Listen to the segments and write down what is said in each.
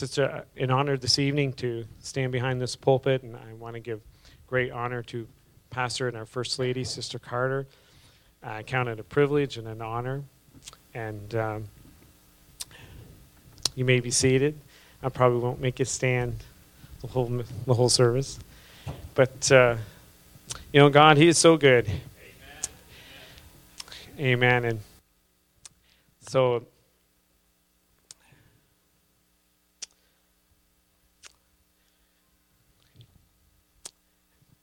Such a, an honor this evening to stand behind this pulpit, and I want to give great honor to Pastor and our First Lady, Sister Carter. I count it a privilege and an honor. And um, you may be seated. I probably won't make you stand the whole the whole service, but uh, you know, God, He is so good. Amen. Amen. And so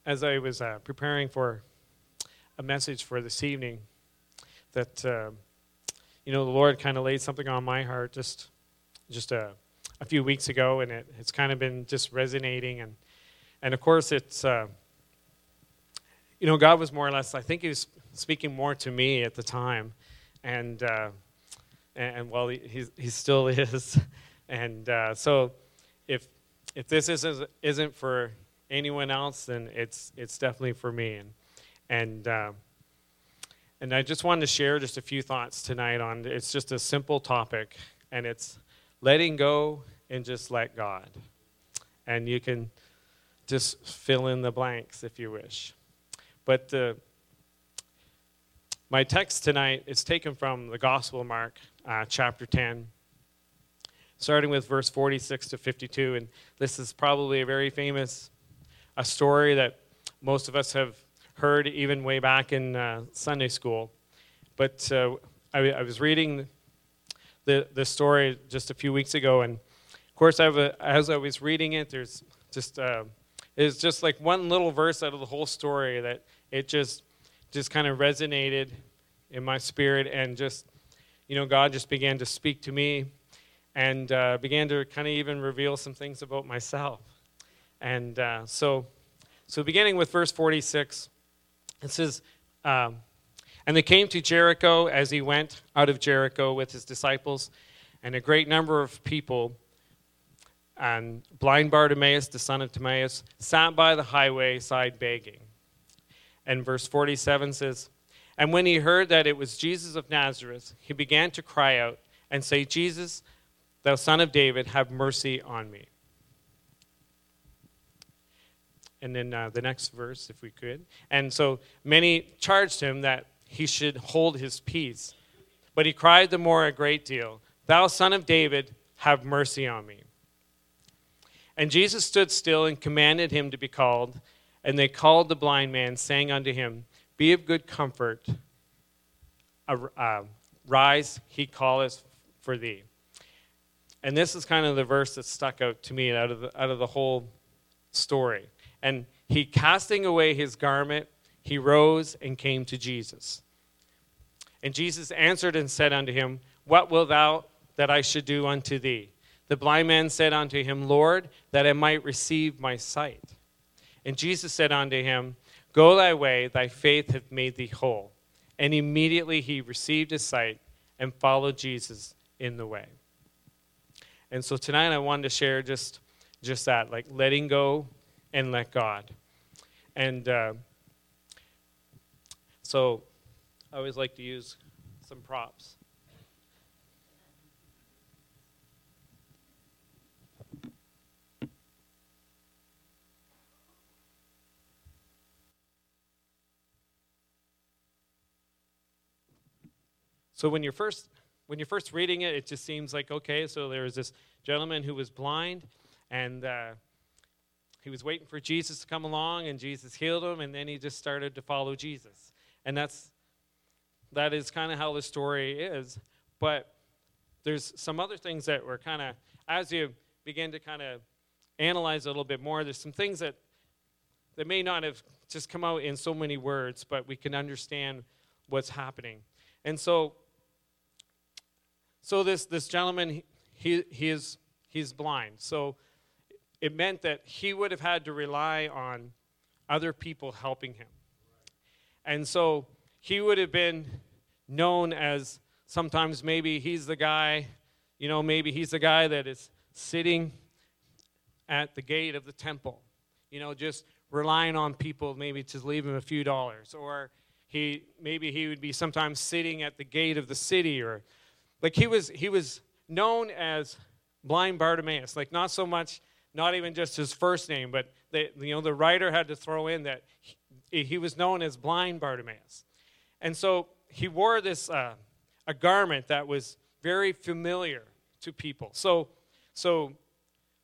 as I was uh, preparing for a message for this evening, that uh, you know the Lord kind of laid something on my heart just just a, a few weeks ago, and it, it's kind of been just resonating, and and of course it's uh, you know God was more or less I think He was speaking more to me at the time, and uh, and, and well he he still is, and uh, so if if this isn't isn't for anyone else, then it's it's definitely for me. And and uh, and I just wanted to share just a few thoughts tonight on. It's just a simple topic, and it's letting go and just let God. And you can just fill in the blanks if you wish. But uh, my text tonight is taken from the Gospel of Mark, uh, chapter 10, starting with verse 46 to 52. And this is probably a very famous a story that most of us have heard even way back in uh, Sunday school. But uh, I, I, was reading the, the story just a few weeks ago, and of course, as I was reading it, there's just uh, it's just like one little verse out of the whole story that it just just kind of resonated in my spirit, and just you know, God just began to speak to me, and uh, began to kind of even reveal some things about myself. And uh, so, so beginning with verse 46, it says, um, And they came to Jericho as he went out of Jericho with his disciples, and a great number of people. And blind Bartimaeus, the son of Timaeus, sat by the highway side begging. And verse 47 says, And when he heard that it was Jesus of Nazareth, he began to cry out and say, Jesus, thou son of David, have mercy on me. And then uh, the next verse, if we could. And so many charged him that he should hold his peace. But he cried the more a great deal, Thou son of David, have mercy on me. And Jesus stood still and commanded him to be called. And they called the blind man, saying unto him, Be of good comfort, uh, rise, he calleth for thee. And this is kind of the verse that stuck out to me out of the, out of the whole story. And he, casting away his garment, he rose and came to Jesus. And Jesus answered and said unto him, What wilt thou that I should do unto thee? The blind man said unto him, Lord, that I might receive my sight. And Jesus said unto him, Go thy way, thy faith hath made thee whole. And immediately he received his sight and followed Jesus in the way. And so tonight I wanted to share just just that, like letting go and let God. And uh, so I always like to use some props. So when you're first when you're first reading it, it just seems like okay. So there was this gentleman who was blind, and uh, he was waiting for Jesus to come along, and Jesus healed him, and then he just started to follow Jesus. And that's that is kind of how the story is. But there's some other things that were kind of as you begin to kind of analyze a little bit more. There's some things that that may not have just come out in so many words, but we can understand what's happening. And so so this, this gentleman, he, he is, he's blind. So it meant that he would have had to rely on other people helping him. And so he would have been known as sometimes maybe he's the guy, you know, maybe he's the guy that is sitting at the gate of the temple, you know, just relying on people maybe to leave him a few dollars. Or he maybe he would be sometimes sitting at the gate of the city or like he was he was known as blind Bartimaeus, like not so much not even just his first name, but they, you know the writer had to throw in that he, he was known as blind Bartimaeus. And so he wore this uh, a garment that was very familiar to people. So, so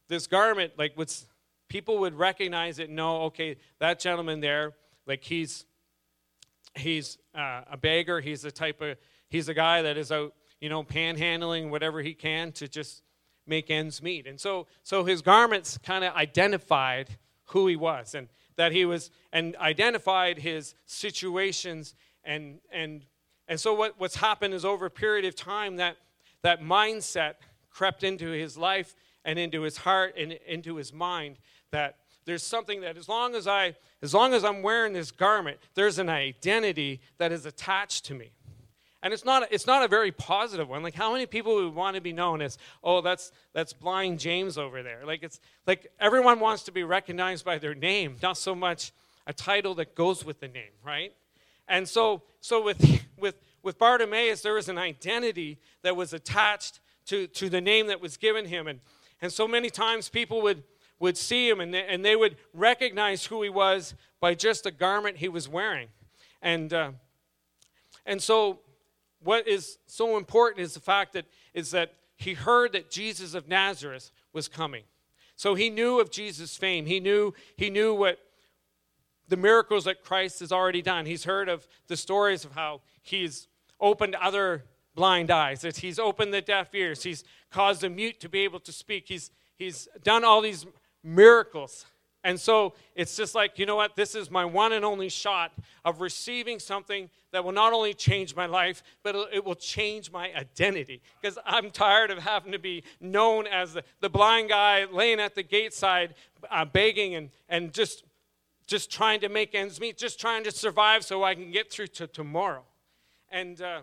this garment, like, what's people would recognize it. Know, okay, that gentleman there, like, he's he's uh, a beggar. He's a type of he's a guy that is out, you know, panhandling whatever he can to just make ends meet. And so, so his garments kind of identified who he was, and that he was, and identified his situations and and and so what, what's happened is over a period of time that that mindset crept into his life and into his heart and into his mind that there's something that as long as I as long as I'm wearing this garment, there's an identity that is attached to me. And it's not it's not a very positive one. Like how many people would want to be known as, oh, that's that's blind James over there. Like it's like everyone wants to be recognized by their name, not so much a title that goes with the name, right? And so, so with, with, with Bartimaeus, there was an identity that was attached to, to the name that was given him. And, and so many times people would, would see him and they, and they would recognize who he was by just the garment he was wearing. And, uh, and so what is so important is the fact that is that he heard that Jesus of Nazareth was coming. So he knew of Jesus' fame. He knew, he knew what, the miracles that Christ has already done. He's heard of the stories of how he's opened other blind eyes, that he's opened the deaf ears, he's caused the mute to be able to speak, he's, he's done all these miracles. And so it's just like, you know what? This is my one and only shot of receiving something that will not only change my life, but it will change my identity. Because I'm tired of having to be known as the, blind guy laying at the gate side, uh, begging and, and just just trying to make ends meet, just trying to survive so I can get through to tomorrow. And, uh,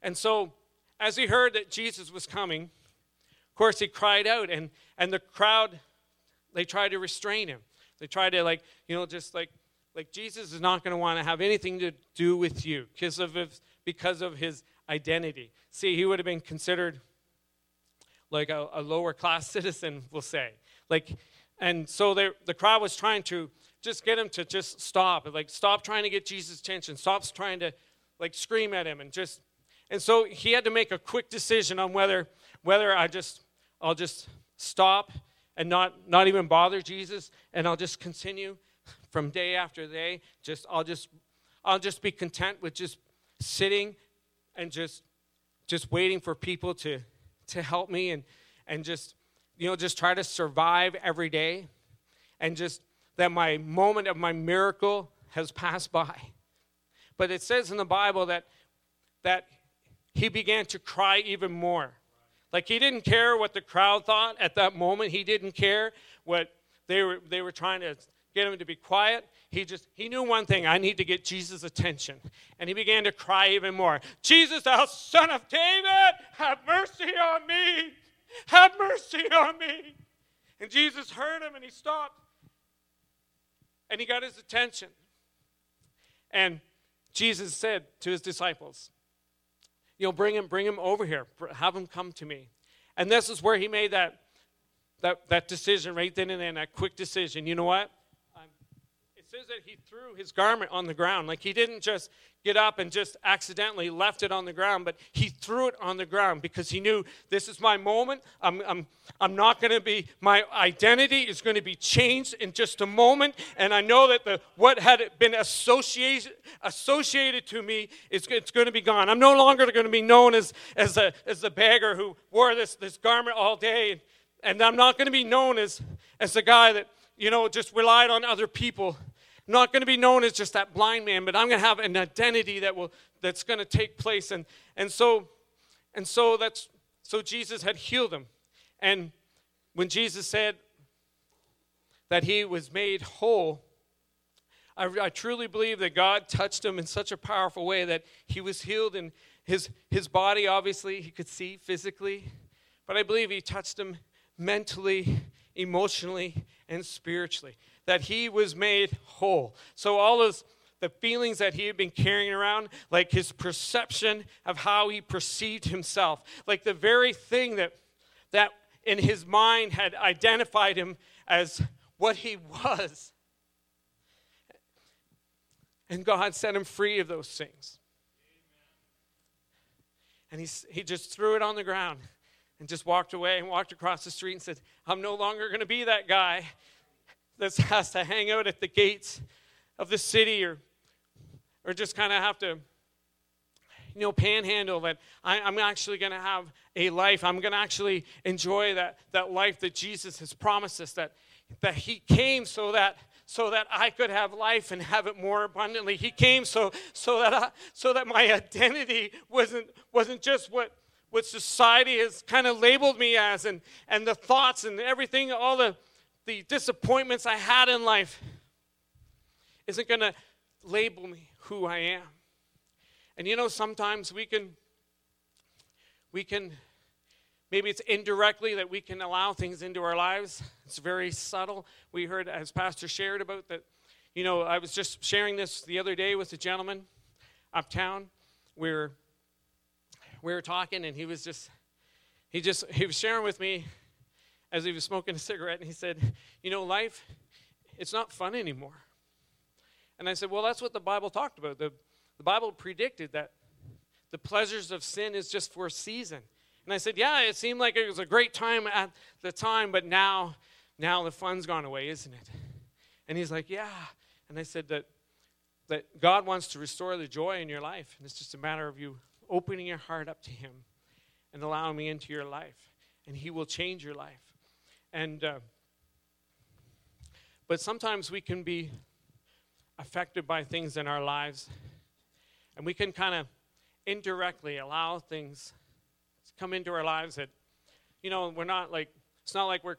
and so, as he heard that Jesus was coming, of course, he cried out, and, and the crowd, they try to restrain him. They try to, like, you know, just like, like Jesus is not going to want to have anything to do with you because of, his, because of his identity. See, he would have been considered like a, a lower class citizen, we'll say. Like, and so the crowd was trying to just get him to just stop, like stop trying to get Jesus' attention, stop trying to like scream at him, and just. And so he had to make a quick decision on whether whether I just I'll just stop and not not even bother Jesus, and I'll just continue from day after day. Just I'll just I'll just be content with just sitting and just just waiting for people to to help me and and just you know, just try to survive every day and just that my moment of my miracle has passed by. But it says in the Bible that that he began to cry even more. Like he didn't care what the crowd thought at that moment. He didn't care what they were they were trying to get him to be quiet. He just he knew one thing, I need to get Jesus' attention. And he began to cry even more. Jesus, thou son of David, have mercy on me. Have mercy on me. And Jesus heard him and he stopped. And he got his attention. And Jesus said to his disciples, You know, bring him, bring him over here. Have him come to me. And this is where he made that, that, that decision right then and then, that quick decision. You know what? Says that he threw his garment on the ground. Like he didn't just get up and just accidentally left it on the ground, but he threw it on the ground because he knew this is my moment. I'm, I'm, I'm not going to be, my identity is going to be changed in just a moment. And I know that the, what had been associated, associated to me is it's going to be gone. I'm no longer going to be known as, as, a, as the beggar who wore this, this garment all day. And, and I'm not going to be known as, as the guy that, you know, just relied on other people not going to be known as just that blind man, but I'm going to have an identity that will that's going to take place. And and so And so that's so Jesus had healed him. And when Jesus said that he was made whole, I, I, truly believe that God touched him in such a powerful way that he was healed and his, his body, obviously, he could see physically, but I believe he touched him mentally, emotionally, and spiritually, that he was made whole. So, all those the feelings that he had been carrying around, like his perception of how he perceived himself, like the very thing that, that in his mind had identified him as what he was. And God set him free of those things. And he, he just threw it on the ground and just walked away and walked across the street and said, I'm no longer going to be that guy that has to hang out at the gates of the city or or just kind of have to you know panhandle that I, am actually going to have a life. I'm going to actually enjoy that, that life that jesus has promised us that, that he came so that so that i could have life and have it more abundantly. He came so so that I, so that my identity wasn't wasn't just what what society has kind of labeled me as and and the thoughts and everything all the the disappointments i had in life isn't going to label me who I am. And you know, sometimes we can, we can, maybe it's indirectly that we can allow things into our lives. It's very subtle. We heard, as Pastor shared about that, you know, I was just sharing this the other day with a gentleman uptown. We were, we were talking, and he was just, he just, he was sharing with me as he was smoking a cigarette, and he said, you know, life, it's not fun anymore. And I said, Well, that's what the Bible talked about. The, the Bible predicted that the pleasures of sin is just for a season. And I said, Yeah, it seemed like it was a great time at the time, but now, now the fun's gone away, isn't it? And he's like, Yeah. And I said that that God wants to restore the joy in your life. And it's just a matter of you opening your heart up to Him and allowing me into your life. And He will change your life. And uh, but sometimes we can be affected by things in our lives. And we can kind of indirectly allow things to come into our lives that, you know, we're not like, it's not like we're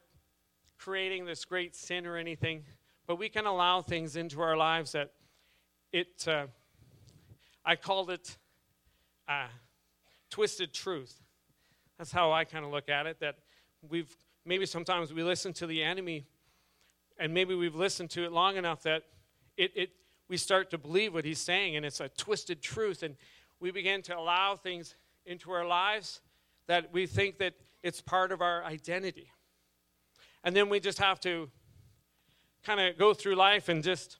creating this great sin or anything, but we can allow things into our lives that it, uh, I called it uh, twisted truth. That's how I kind of look at it, that we've, maybe sometimes we listen to the enemy and maybe we've listened to it long enough that it, it, we start to believe what he's saying, and it's a twisted truth. And we begin to allow things into our lives that we think that it's part of our identity. And then we just have to kind of go through life and just,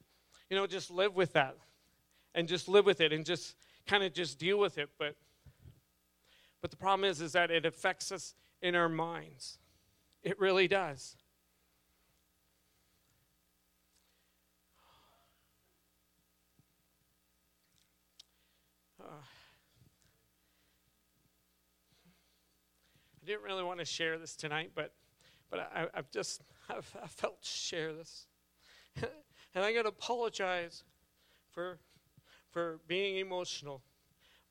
you know, just live with that and just live with it and just kind of just deal with it. But, but the problem is, is that it affects us in our minds. It really does. I didn't really want to share this tonight, but but I, have just I've, I felt share this, and I got to apologize for for being emotional.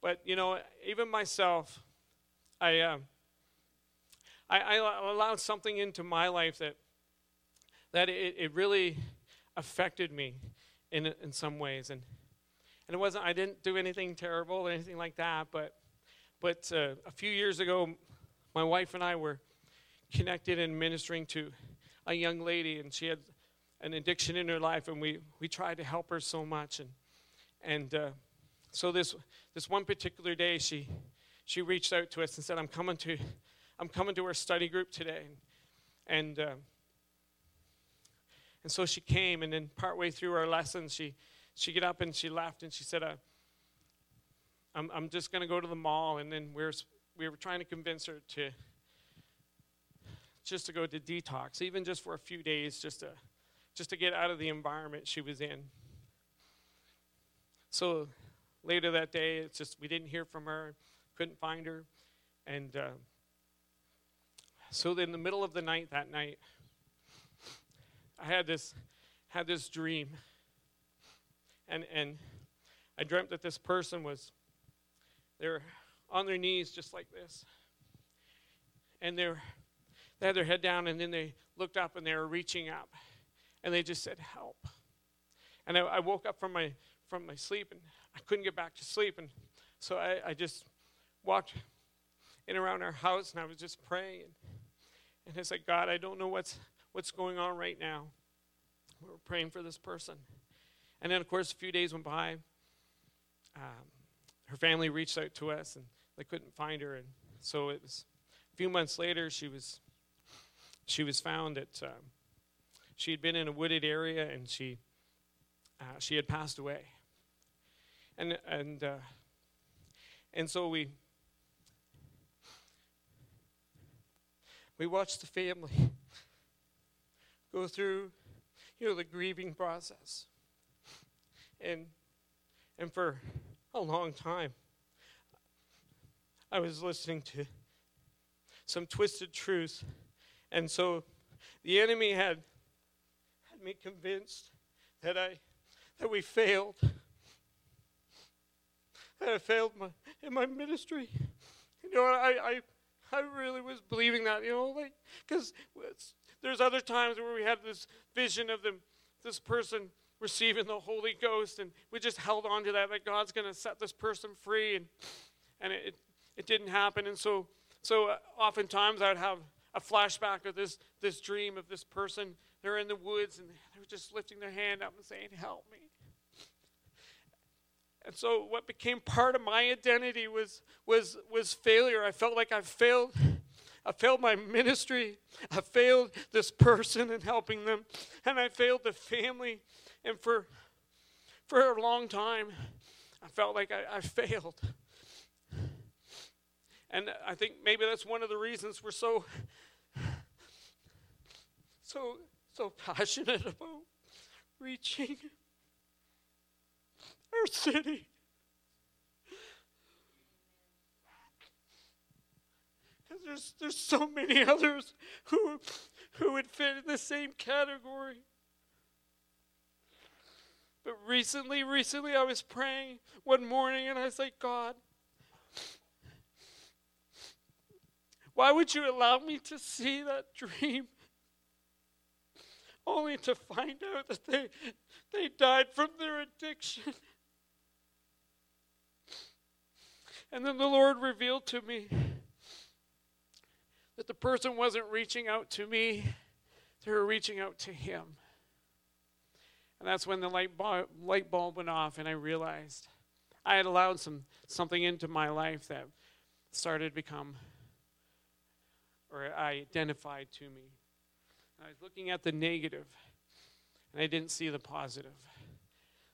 But you know, even myself, I um, I, I allowed something into my life that that it, it really affected me in in some ways, and and it wasn't I didn't do anything terrible or anything like that, but but uh, a few years ago, my wife and I were connected and ministering to a young lady, and she had an addiction in her life, and we, we tried to help her so much. And, and uh, so this, this one particular day, she, she reached out to us and said, I'm coming to, I'm coming to her study group today. And, uh, and so she came, and then partway through our lesson, she, she got up and she left, and she said, uh, I'm, I'm just going to go to the mall. And then we're we were trying to convince her to just to go to detox, even just for a few days, just to just to get out of the environment she was in. So later that day, it's just we didn't hear from her, couldn't find her, and uh, so in the middle of the night that night, I had this had this dream, and and I dreamt that this person was there on their knees just like this. And they're, they had their head down, and then they looked up and they were reaching up. And they just said, Help. And I, I woke up from my, from my sleep, and I couldn't get back to sleep. And so I, I just walked in around our house, and I was just praying. And, and it's like, God, I don't know what's, what's going on right now. We were praying for this person. And then, of course, a few days went by. Um, her family reached out to us, and they couldn't find her. And so it was a few months later, she was, she was found that um, she had been in a wooded area, and she, uh, she had passed away. And, and, uh, and so we, we watched the family go through you know, the grieving process. And, and for a long time, I was listening to some twisted truths. And so the enemy had, had me convinced that, I, that we failed. That I failed my, in my ministry. You know, I, I, I really was believing that, you know, like, because there's other times where we had this vision of them, this person receiving the Holy Ghost, and we just held on to that, that God's going to set this person free, and and it it didn't happen, and so so uh, oftentimes I'd have a flashback of this this dream of this person. They're in the woods, and they're just lifting their hand up and saying, "Help me." And so what became part of my identity was was was failure. I felt like I failed I failed my ministry. I failed this person in helping them. And I failed the family. And for, for a long time, I felt like I, I failed. And I think maybe that's one of the reasons we're so, so, so passionate about reaching our city. Because there's, there's so many others who, who would fit in the same category. But recently, recently, I was praying one morning and I was like, God, why would you allow me to see that dream? Only to find out that they, they died from their addiction. And then the Lord revealed to me that the person wasn't reaching out to me, they were reaching out to Him. And that's when the light bulb, light bulb went off, and I realized I had allowed some something into my life that started to become, or identified to me. And I was looking at the negative, and I didn't see the positive.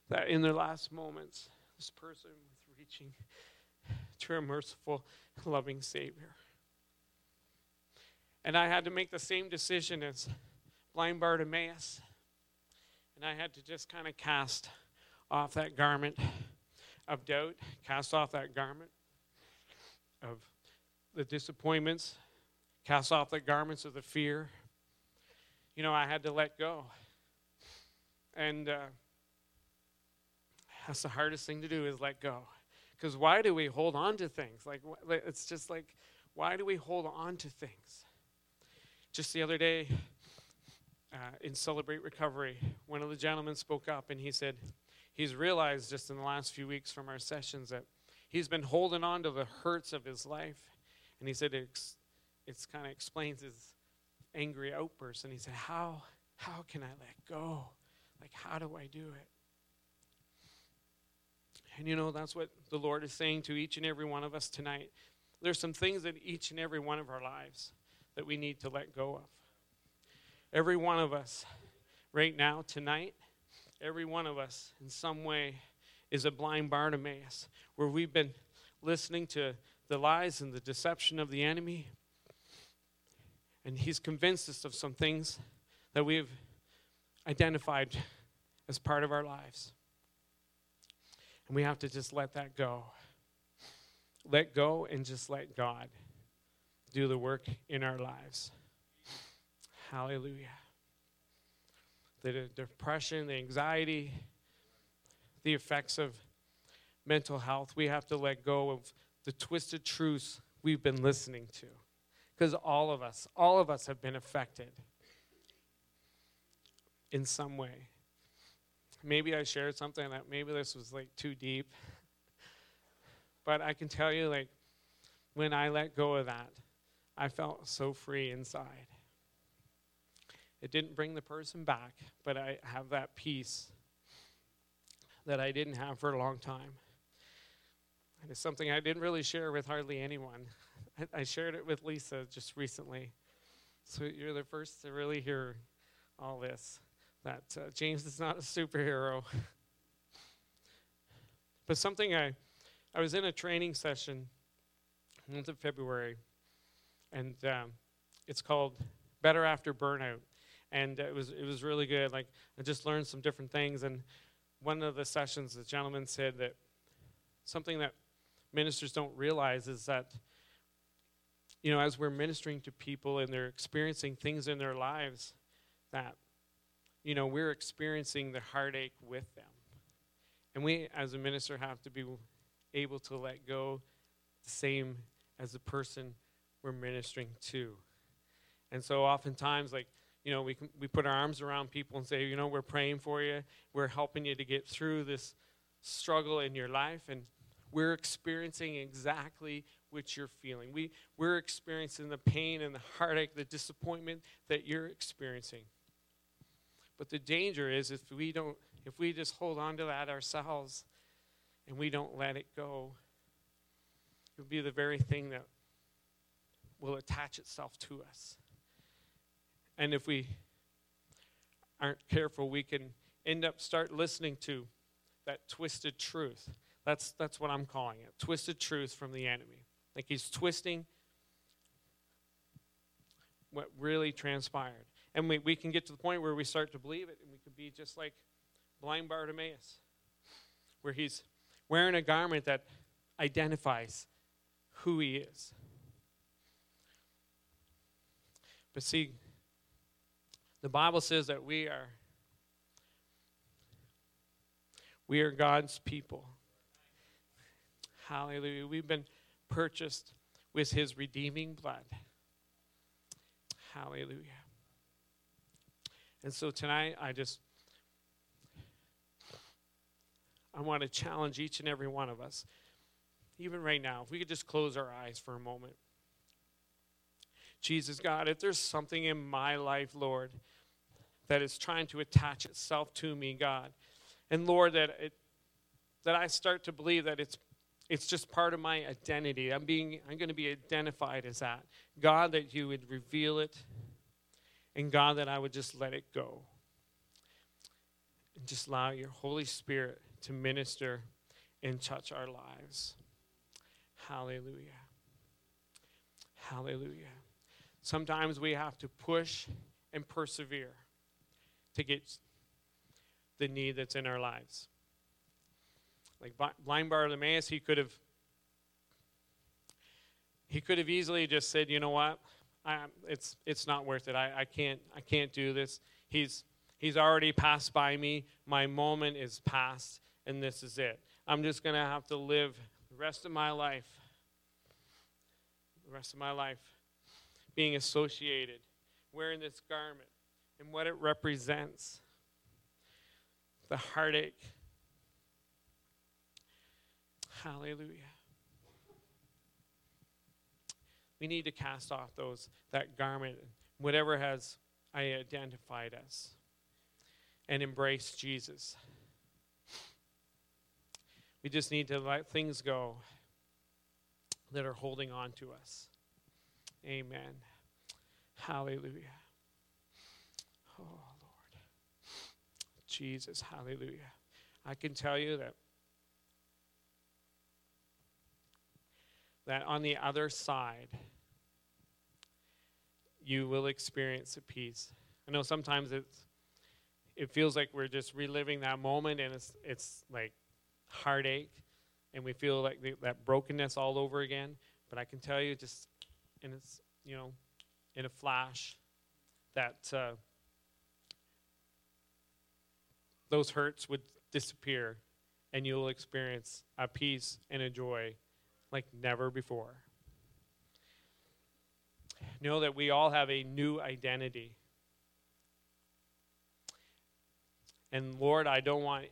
That in their last moments, this person was reaching a merciful, loving Savior. And I had to make the same decision as blind Bartimaeus. And I had to just kind of cast off that garment of doubt, cast off that garment of the disappointments, cast off the garments of the fear. You know, I had to let go. And uh, that's the hardest thing to do is let go. Because why do we hold on to things? Like, it's just like, why do we hold on to things? Just the other day, uh, in Celebrate Recovery, one of the gentlemen spoke up and he said he's realized just in the last few weeks from our sessions that he's been holding on to the hurts of his life. And he said it's, it's kind of explains his angry outburst. And he said, How, how can I let go? Like, how do I do it? And you know, that's what the Lord is saying to each and every one of us tonight. There's some things in each and every one of our lives that we need to let go of. Every one of us, right now, tonight, every one of us in some way is a blind Bartimaeus, where we've been listening to the lies and the deception of the enemy. And he's convinced us of some things that we've identified as part of our lives. And we have to just let that go. Let go and just let God do the work in our lives. Hallelujah. The depression, the anxiety, the effects of mental health, we have to let go of the twisted truths we've been listening to. Because all of us, all of us have been affected in some way. Maybe I shared something that maybe this was like too deep. But I can tell you, like, when I let go of that, I felt so free inside. It didn't bring the person back, but I have that peace that I didn't have for a long time. And it's something I didn't really share with hardly anyone. I, I shared it with Lisa just recently. So you're the first to really hear all this that uh, James is not a superhero. but something I, I was in a training session month of February, and um, it's called Better After Burnout, and it was it was really good. Like I just learned some different things, and one of the sessions, the gentleman said that something that ministers don't realize is that you know as we're ministering to people and they're experiencing things in their lives that you know we're experiencing the heartache with them. And we as a minister have to be able to let go the same as the person we're ministering to. And so oftentimes like you know we can, we put our arms around people and say you know we're praying for you. We're helping you to get through this struggle in your life and we're experiencing exactly what you're feeling. We, we're experiencing the pain and the heartache the disappointment that you're experiencing but the danger is if we don't if we just hold on to that ourselves and we don't let it go, it will be the very thing that will attach itself to us. And if we aren't careful, we can end up start listening to that twisted truth. That's that's what I'm calling it. Twisted truth from the enemy. Like he's twisting what really transpired. And we, we can get to the point where we start to believe it, and we could be just like blind Bartimaeus, where he's wearing a garment that identifies who he is. But see, the Bible says that we are we are God's people. Hallelujah. We've been purchased with his redeeming blood. Hallelujah. And so tonight, I just I want to challenge each and every one of us, even right now, if we could just close our eyes for a moment. Jesus, God, if there's something in my life, Lord, that is trying to attach itself to me, God, and Lord, that it, that I start to believe that it's it's just part of my identity. I'm being I'm going to be identified as that. God, that you would reveal it and God, that I would just let it go. And just allow your Holy Spirit to minister and touch our lives. Hallelujah. Hallelujah. Sometimes we have to push and persevere to get the need that's in our lives. Like blind Bartimaeus, he could have he could have easily just said, you know what? It's, it's not worth it. I, I, can't, I can't do this. He's, he's already passed by me. My moment is past, and this is it. I'm just to have to live the rest of my life, the rest of my life, being associated, wearing this garment, and what it represents the heartache. Hallelujah. We need to cast off those that garment, whatever has I identified us, and embrace Jesus. We just need to let things go that are holding on to us. Amen. Hallelujah. Oh, Lord. Jesus, hallelujah. I can tell you that that on the other side, you will experience a peace. I know sometimes it's, it feels like we're just reliving that moment and it's, it's like heartache and we feel like the, that brokenness all over again. But I can tell you just, and it's, you know, in a flash, that uh, those hurts would disappear and you'll experience a peace and a joy like never before. Know that we all have a new identity. And Lord, I don't want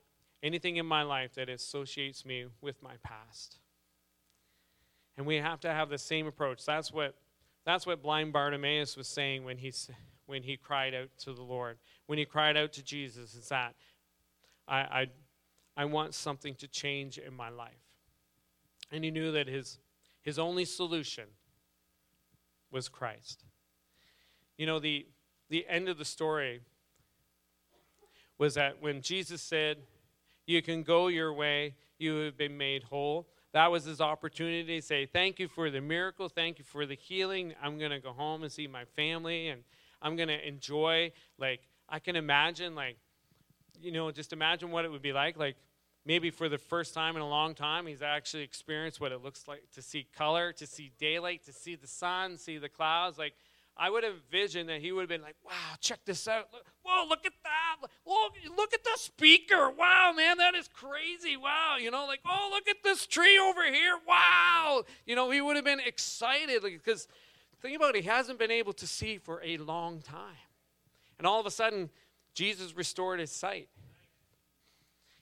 anything in my life that associates me with my past. And we have to have the same approach. That's what, that's what blind Bartimaeus was saying when he, when he cried out to the Lord. When he cried out to Jesus, is that I, I, I want something to change in my life. And he knew that his, his only solution was Christ. You know, the, the end of the story was that when Jesus said, You can go your way, you have been made whole. That was his opportunity to say, Thank you for the miracle. Thank you for the healing. I'm going to go home and see my family, and I'm going to enjoy. Like, I can imagine, like, you know, just imagine what it would be like. Like, maybe for the first time in a long time, he's actually experienced what it looks like to see color, to see daylight, to see the sun, see the clouds. Like, I would have envisioned that he would have been like, wow, check this out. Whoa, look at that. Look, look at the speaker. Wow, man, that is crazy. Wow. You know, like, oh, look at this tree over here. Wow. You know, he would have been excited because think about it, he hasn't been able to see for a long time. And all of a sudden, Jesus restored his sight.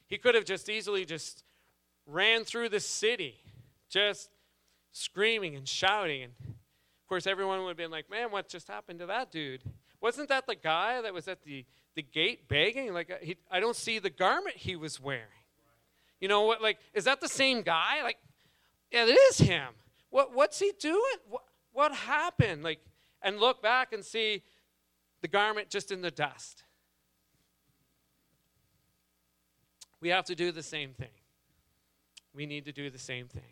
He could have just easily just ran through the city, just screaming and shouting and of course, everyone would have been like, man, what just happened to that dude? Wasn't that the guy that was at the, the gate begging? Like, uh, he, I don't see the garment he was wearing. You know what? Like, is that the same guy? Like, yeah, it is him. What, what's he doing? What, what happened? Like, and look back and see the garment just in the dust. We have to do the same thing. We need to do the same thing.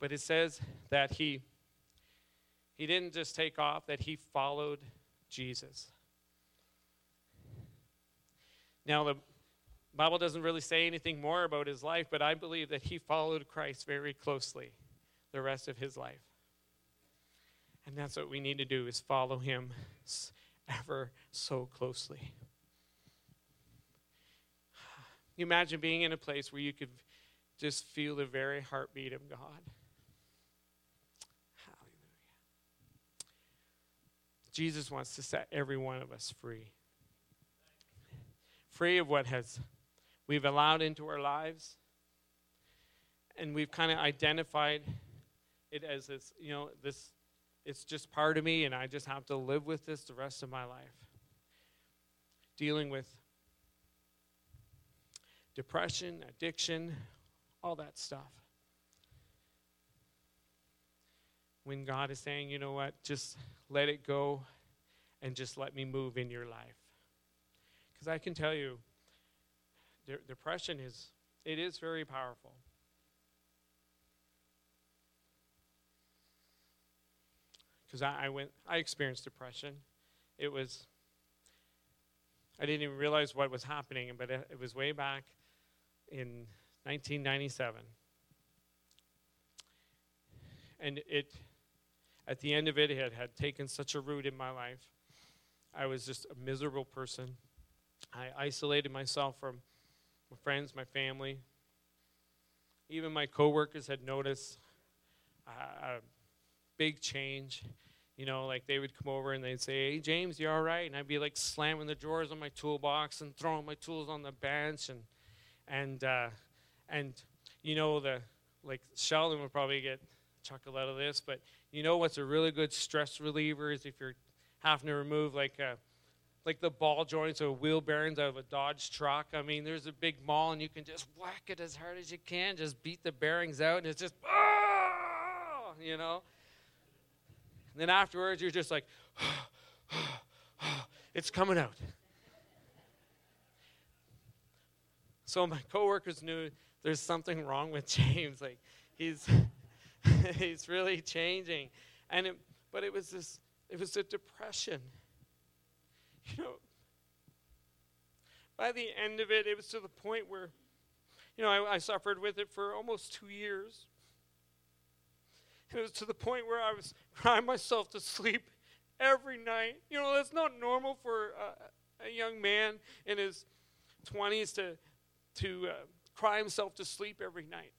But it says that he he didn't just take off, that he followed Jesus. Now, the Bible doesn't really say anything more about his life, but I believe that he followed Christ very closely the rest of his life. And that's what we need to do is follow him ever so closely. You imagine being in a place where you could just feel the very heartbeat of God. Jesus wants to set every one of us free. Free of what has we've allowed into our lives. And we've kind of identified it as this, you know, this it's just part of me and I just have to live with this the rest of my life. Dealing with depression, addiction, all that stuff. When God is saying, you know what, just let it go and just let me move in your life. Because I can tell you, de- depression is, it is very powerful. Because I, I went, I experienced depression. It was, I didn't even realize what was happening, but it, it was way back in 1997. And it, at the end of it, it had taken such a root in my life. I was just a miserable person. I isolated myself from my friends, my family. Even my coworkers had noticed a big change. You know, like they would come over and they'd say, "Hey, James, you all right?" And I'd be like slamming the drawers on my toolbox and throwing my tools on the bench, and and uh, and you know the like Sheldon would probably get chuckle out of this, but you know what's a really good stress reliever is if you're having to remove like a, uh, like the ball joints or wheel bearings out of a Dodge truck. I mean, there's a big maul and you can just whack it as hard as you can, just beat the bearings out, and it's just, oh, you know. And then afterwards, you're just like, it's coming out. So my coworkers knew there's something wrong with James. Like he's he's really changing. And it, but it was this, it was a depression. You know, by the end of it, it was to the point where, you know, I, I suffered with it for almost two years. It was to the point where I was crying myself to sleep every night. You know, that's not normal for a, a young man in his 20s to, to uh, cry himself to sleep every night.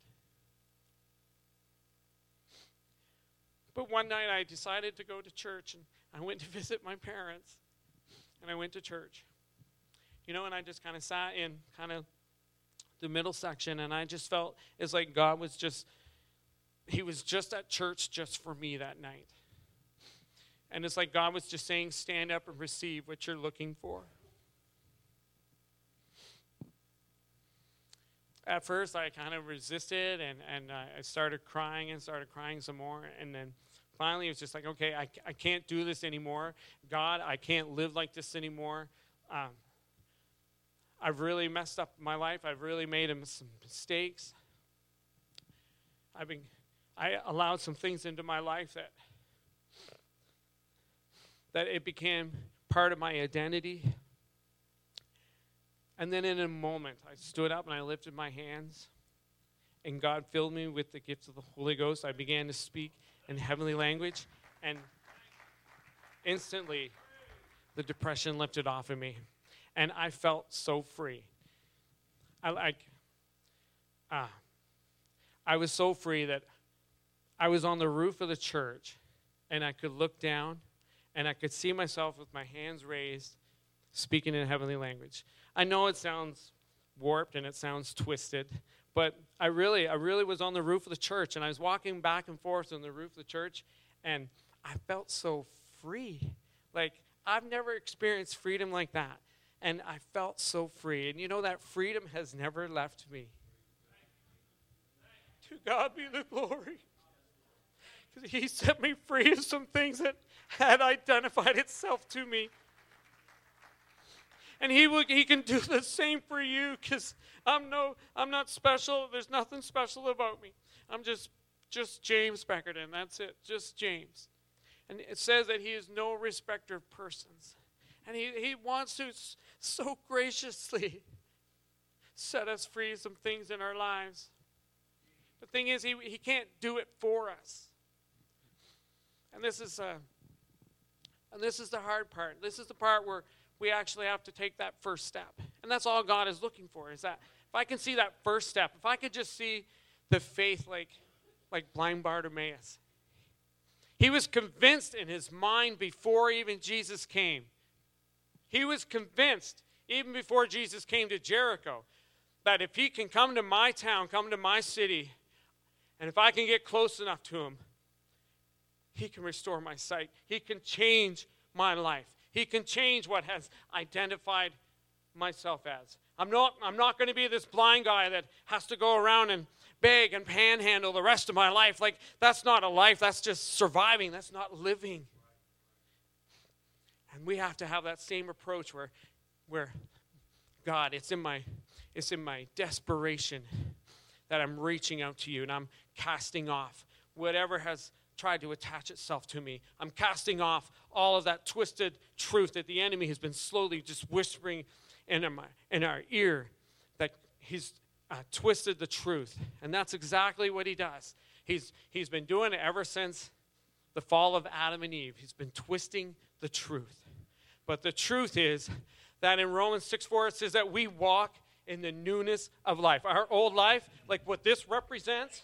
But one night I decided to go to church and I went to visit my parents. And I went to church. You know, and I just kind of sat in kind of the middle section and I just felt it's like God was just he was just at church just for me that night. And it's like God was just saying, stand up and receive what you're looking for. At first, I kind of resisted and, and uh, I started crying and started crying some more. And then finally, it was just like, okay, I, I can't do this anymore. God, I can't live like this anymore. Um, I've really messed up my life. I've really made some mistakes. I've been, I allowed some things into my life that that it became part of my identity. And then in a moment, I stood up and I lifted my hands, and God filled me with the gifts of the Holy Ghost. I began to speak in heavenly language, and instantly the depression lifted off of me, and I felt so free. I like, ah, I was so free that I was on the roof of the church, and I could look down and I could see myself with my hands raised, speaking in heavenly language. I know it sounds warped and it sounds twisted, but I really, I really was on the roof of the church, and I was walking back and forth on the roof of the church, and I felt so free. Like I've never experienced freedom like that, and I felt so free. And you know that freedom has never left me. To God be the glory. Because He set me free of some things that had identified itself to me. And he, will, he can do the same for you because I'm, no, I'm not special. There's nothing special about me. I'm just, just James Beckerton. That's it. Just James. And it says that he is no respecter of persons. And he, he wants to so graciously set us free some things in our lives. The thing is, he, he can't do it for us. And this is. Uh, and this is the hard part. This is the part where we actually have to take that first step. And that's all God is looking for is that if I can see that first step, if I could just see the faith like, like blind Bartimaeus. He was convinced in his mind before even Jesus came. He was convinced, even before Jesus came to Jericho, that if he can come to my town, come to my city, and if I can get close enough to him, he can restore my sight. He can change my life. He can change what has identified myself as. I'm not, I'm not going to be this blind guy that has to go around and beg and panhandle the rest of my life. Like, that's not a life. That's just surviving. That's not living. And we have to have that same approach where, where God, it's in my, it's in my desperation that I'm reaching out to you and I'm casting off whatever has tried to attach itself to me. I'm casting off all of that twisted truth that the enemy has been slowly just whispering in, my, in our ear that he's uh, twisted the truth. And that's exactly what he does. He's, he's been doing it ever since the fall of Adam and Eve. He's been twisting the truth. But the truth is that in Romans 6 4, it says that we walk in the newness of life. Our old life, like what this represents,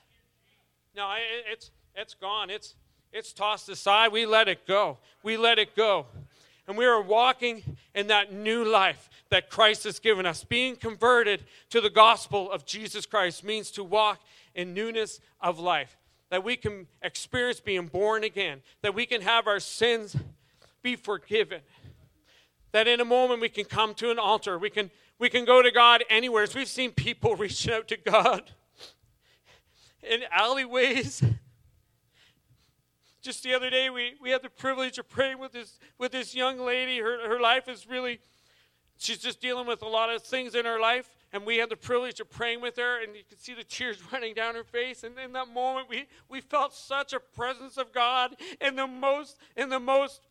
no, it's it's gone. It's, it's tossed aside. We let it go. We let it go. And we are walking in that new life that Christ has given us. Being converted to the gospel of Jesus Christ means to walk in newness of life. That we can experience being born again. That we can have our sins be forgiven. That in a moment we can come to an altar. We can, we can go to God anywhere. As we've seen people reaching out to God in alleyways just the other day, we, we had the privilege of praying with this, with this young lady. Her, her life is really, she's just dealing with a lot of things in her life. And we had the privilege of praying with her, and you could see the tears running down her face. And in that moment, we, we felt such a presence of God in the most, in the most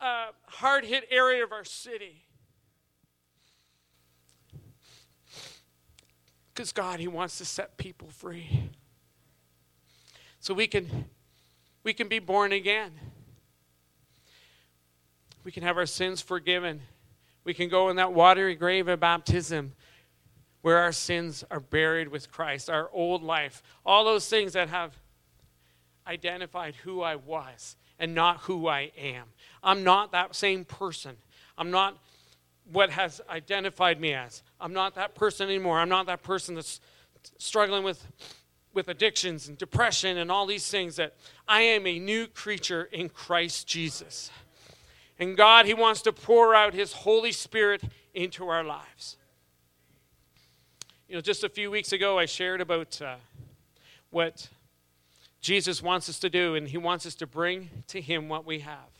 uh, hard hit area of our city. Because God, He wants to set people free. So we can we can be born again. We can have our sins forgiven. We can go in that watery grave of baptism where our sins are buried with Christ, our old life, all those things that have identified who I was and not who I am. I'm not that same person. I'm not what has identified me as. I'm not that person anymore. I'm not that person that's struggling with with addictions and depression and all these things that I am a new creature in Christ Jesus. And God, He wants to pour out His Holy Spirit into our lives. You know, just a few weeks ago, I shared about uh, what Jesus wants us to do, and He wants us to bring to Him what we have.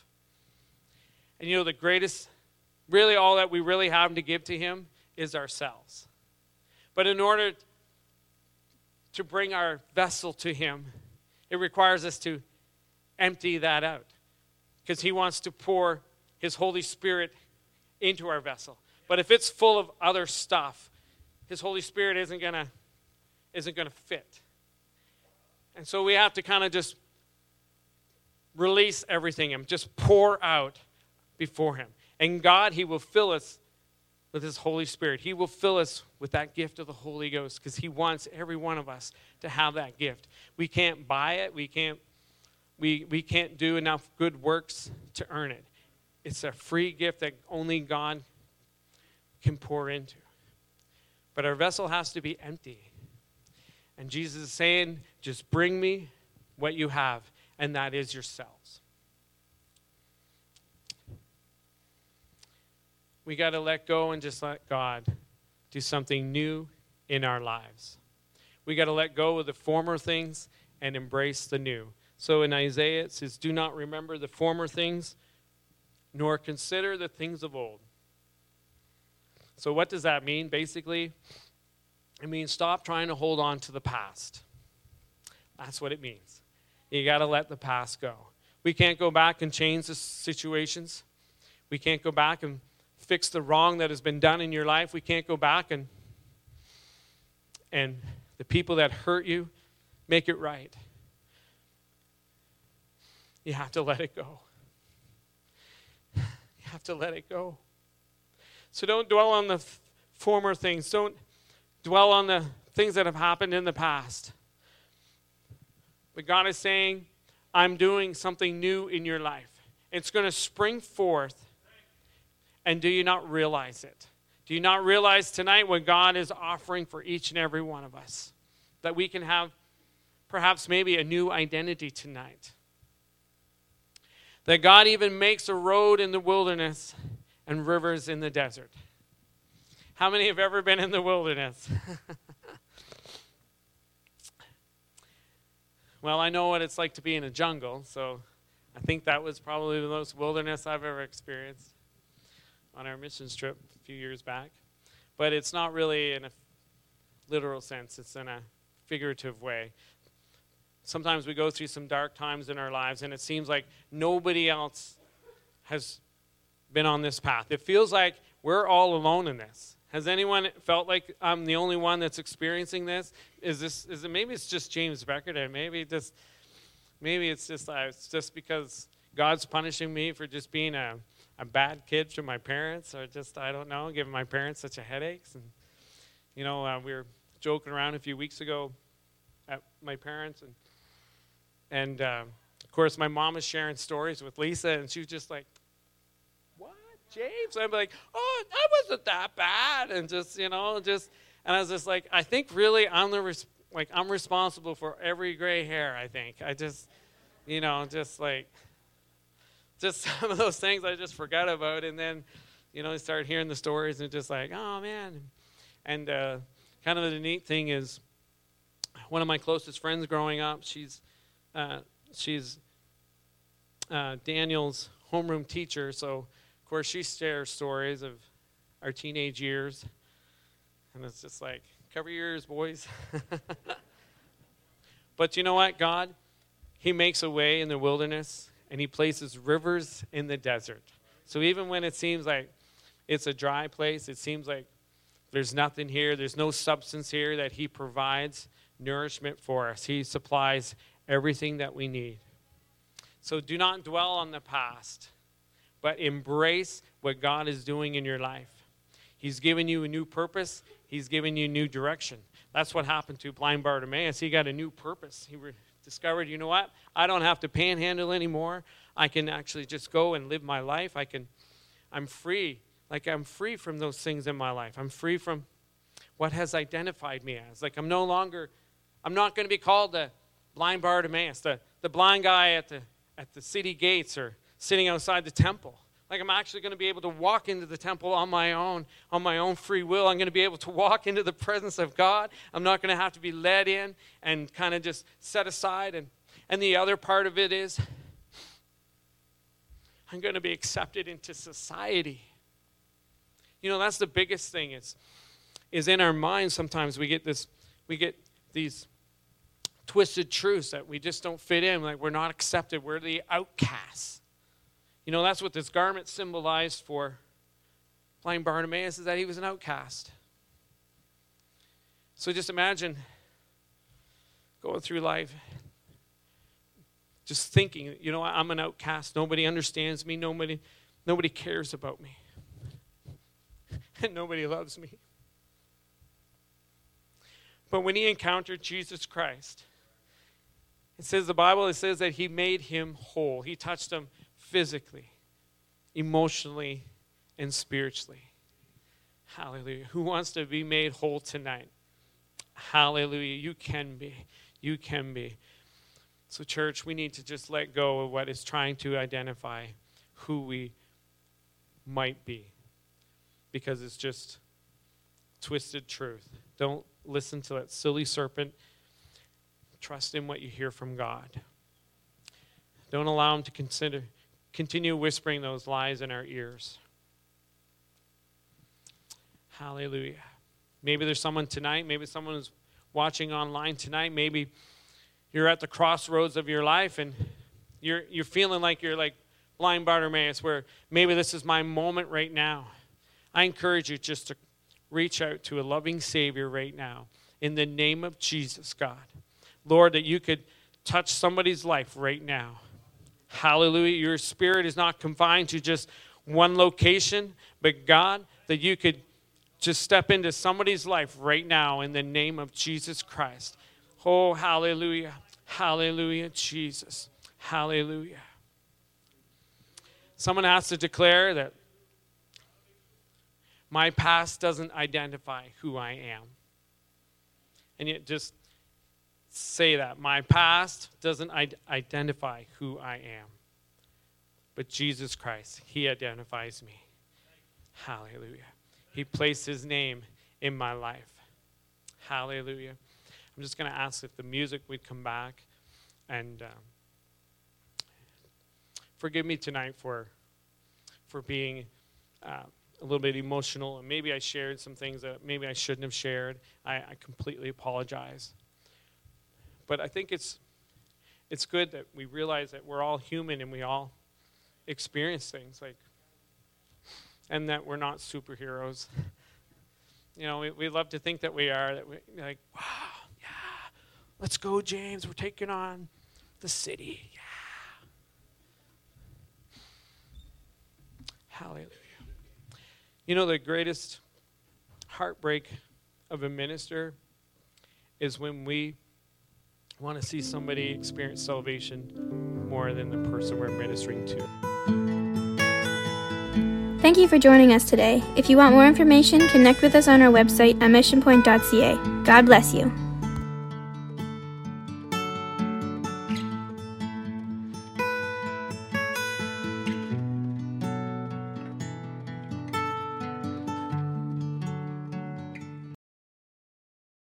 And you know, the greatest, really, all that we really have to give to Him is ourselves. But in order to bring our vessel to Him, it requires us to empty that out because He wants to pour His Holy Spirit into our vessel. But if it's full of other stuff, His Holy Spirit isn't gonna isn't gonna fit. And so we have to kind of just release everything and just pour out before Him. And God, He will fill us with His Holy Spirit. He will fill us with that gift of the Holy Ghost because He wants every one of us to have that gift. We can't buy it, we can't, we, we can't do enough good works to earn it. It's a free gift that only God can pour into. But our vessel has to be empty. And Jesus is saying, just bring me what you have, and that is yourselves. We got to let go and just let God do something new in our lives. We got to let go of the former things and embrace the new. So in Isaiah, it says, Do not remember the former things, nor consider the things of old. So, what does that mean? Basically, it means stop trying to hold on to the past. That's what it means. You got to let the past go. We can't go back and change the situations. We can't go back and fix the wrong that has been done in your life. We can't go back and and the people that hurt you make it right. You have to let it go. You have to let it go. So don't dwell on the former things. Don't dwell on the things that have happened in the past. But God is saying, I'm doing something new in your life. It's going to spring forth and do you not realize it? Do you not realize tonight what God is offering for each and every one of us? That we can have perhaps maybe a new identity tonight. That God even makes a road in the wilderness and rivers in the desert. How many have ever been in the wilderness? well, I know what it's like to be in a jungle, so I think that was probably the most wilderness I've ever experienced on our missions trip a few years back. But it's not really in a literal sense, it's in a figurative way. Sometimes we go through some dark times in our lives, and it seems like nobody else has been on this path. It feels like we're all alone in this. Has anyone felt like I'm the only one that's experiencing this? Is this is it maybe it's just James Beckerton maybe just maybe it's just uh, it's just because God's punishing me for just being a a bad kid to my parents, or just I don't know, giving my parents such a headaches. And you know, uh, we were joking around a few weeks ago at my parents, and and uh, of course my mom was sharing stories with Lisa, and she was just like, "What, James?" I'm like, "Oh, that wasn't that bad," and just you know, just and I was just like, I think really I'm the res- like I'm responsible for every gray hair. I think I just, you know, just like just some of those things I just forgot about. And then, you know, I started hearing the stories and just like, oh man. And uh, kind of the neat thing is, one of my closest friends growing up, she's uh, she's uh, Daniel's homeroom teacher. So, of course, she shares stories of our teenage years, and it's just like, cover your ears, boys. but you know what, God, He makes a way in the wilderness and he places rivers in the desert. So even when it seems like it's a dry place, it seems like there's nothing here, there's no substance here, that he provides nourishment for us. He supplies everything that we need. So do not dwell on the past, but embrace what God is doing in your life. He's given you a new purpose, He's given you new direction. That's what happened to blind Bartimaeus. He got a new purpose. He re- discovered, you know what? I don't have to panhandle anymore. I can actually just go and live my life. I can, I'm free. Like I'm free from those things in my life. I'm free from what has identified me as. Like I'm no longer, I'm not going to be called the blind Bartimaeus, the, the blind guy at the, at the city gates or sitting outside the temple. Like I'm actually going to be able to walk into the temple on my own, on my own free will. I'm going to be able to walk into the presence of God. I'm not going to have to be led in and kind of just set aside. And, and the other part of it is I'm going to be accepted into society. You know, that's the biggest thing. Is is in our minds sometimes we get this we get these twisted truths that we just don't fit in, like we're not accepted, we're the outcasts. You know, that's what this garment symbolized for blind Bartimaeus is that he was an outcast. So just imagine going through life just thinking, you know, I'm an outcast. Nobody understands me. Nobody, nobody cares about me. And nobody loves me. But when he encountered Jesus Christ, it says the Bible, it says that he made him whole. He touched him physically, emotionally, and spiritually. Hallelujah. Who wants to be made whole tonight? Hallelujah. You can be. You can be. So, church, we need to just let go of what is trying to identify who we might be because it's just twisted truth. Don't listen to that silly serpent. Trust in what you hear from God. Don't allow him to consider continue whispering those lies in our ears. Hallelujah. Maybe there's someone tonight, maybe someone is watching online tonight, maybe you're at the crossroads of your life and you're, you're feeling like you're like blind Bartimaeus, where maybe this is my moment right now. I encourage you just to reach out to a loving Savior right now in the name of Jesus, God. Lord, that you could touch somebody's life right now. Hallelujah. Your spirit is not confined to just one location, but God, that you could just step into somebody's life right now in the name of Jesus Christ. Oh, hallelujah. Hallelujah, Jesus. Hallelujah. Someone has to declare that my past doesn't identify who I am. And yet, just say that. My past doesn't identify who I am. But Jesus Christ, He identifies me. Hallelujah. He placed His name in my life. Hallelujah. I'm just going to ask if the music would come back and uh, forgive me tonight for for being uh, a little bit emotional and maybe I shared some things that maybe I shouldn't have shared. I, I completely apologize. But I think it's it's good that we realize that we're all human and we all experience things like and that we're not superheroes. you know, we, we love to think that we are, that we like, wow, yeah, let's go, James. We're taking on the city. Yeah. Hallelujah. You know, the greatest heartbreak of a minister is when we want to see somebody experience salvation more than the person we're ministering to. Thank you for joining us today. If you want more information, connect with us on our website at missionpoint.ca. God bless you.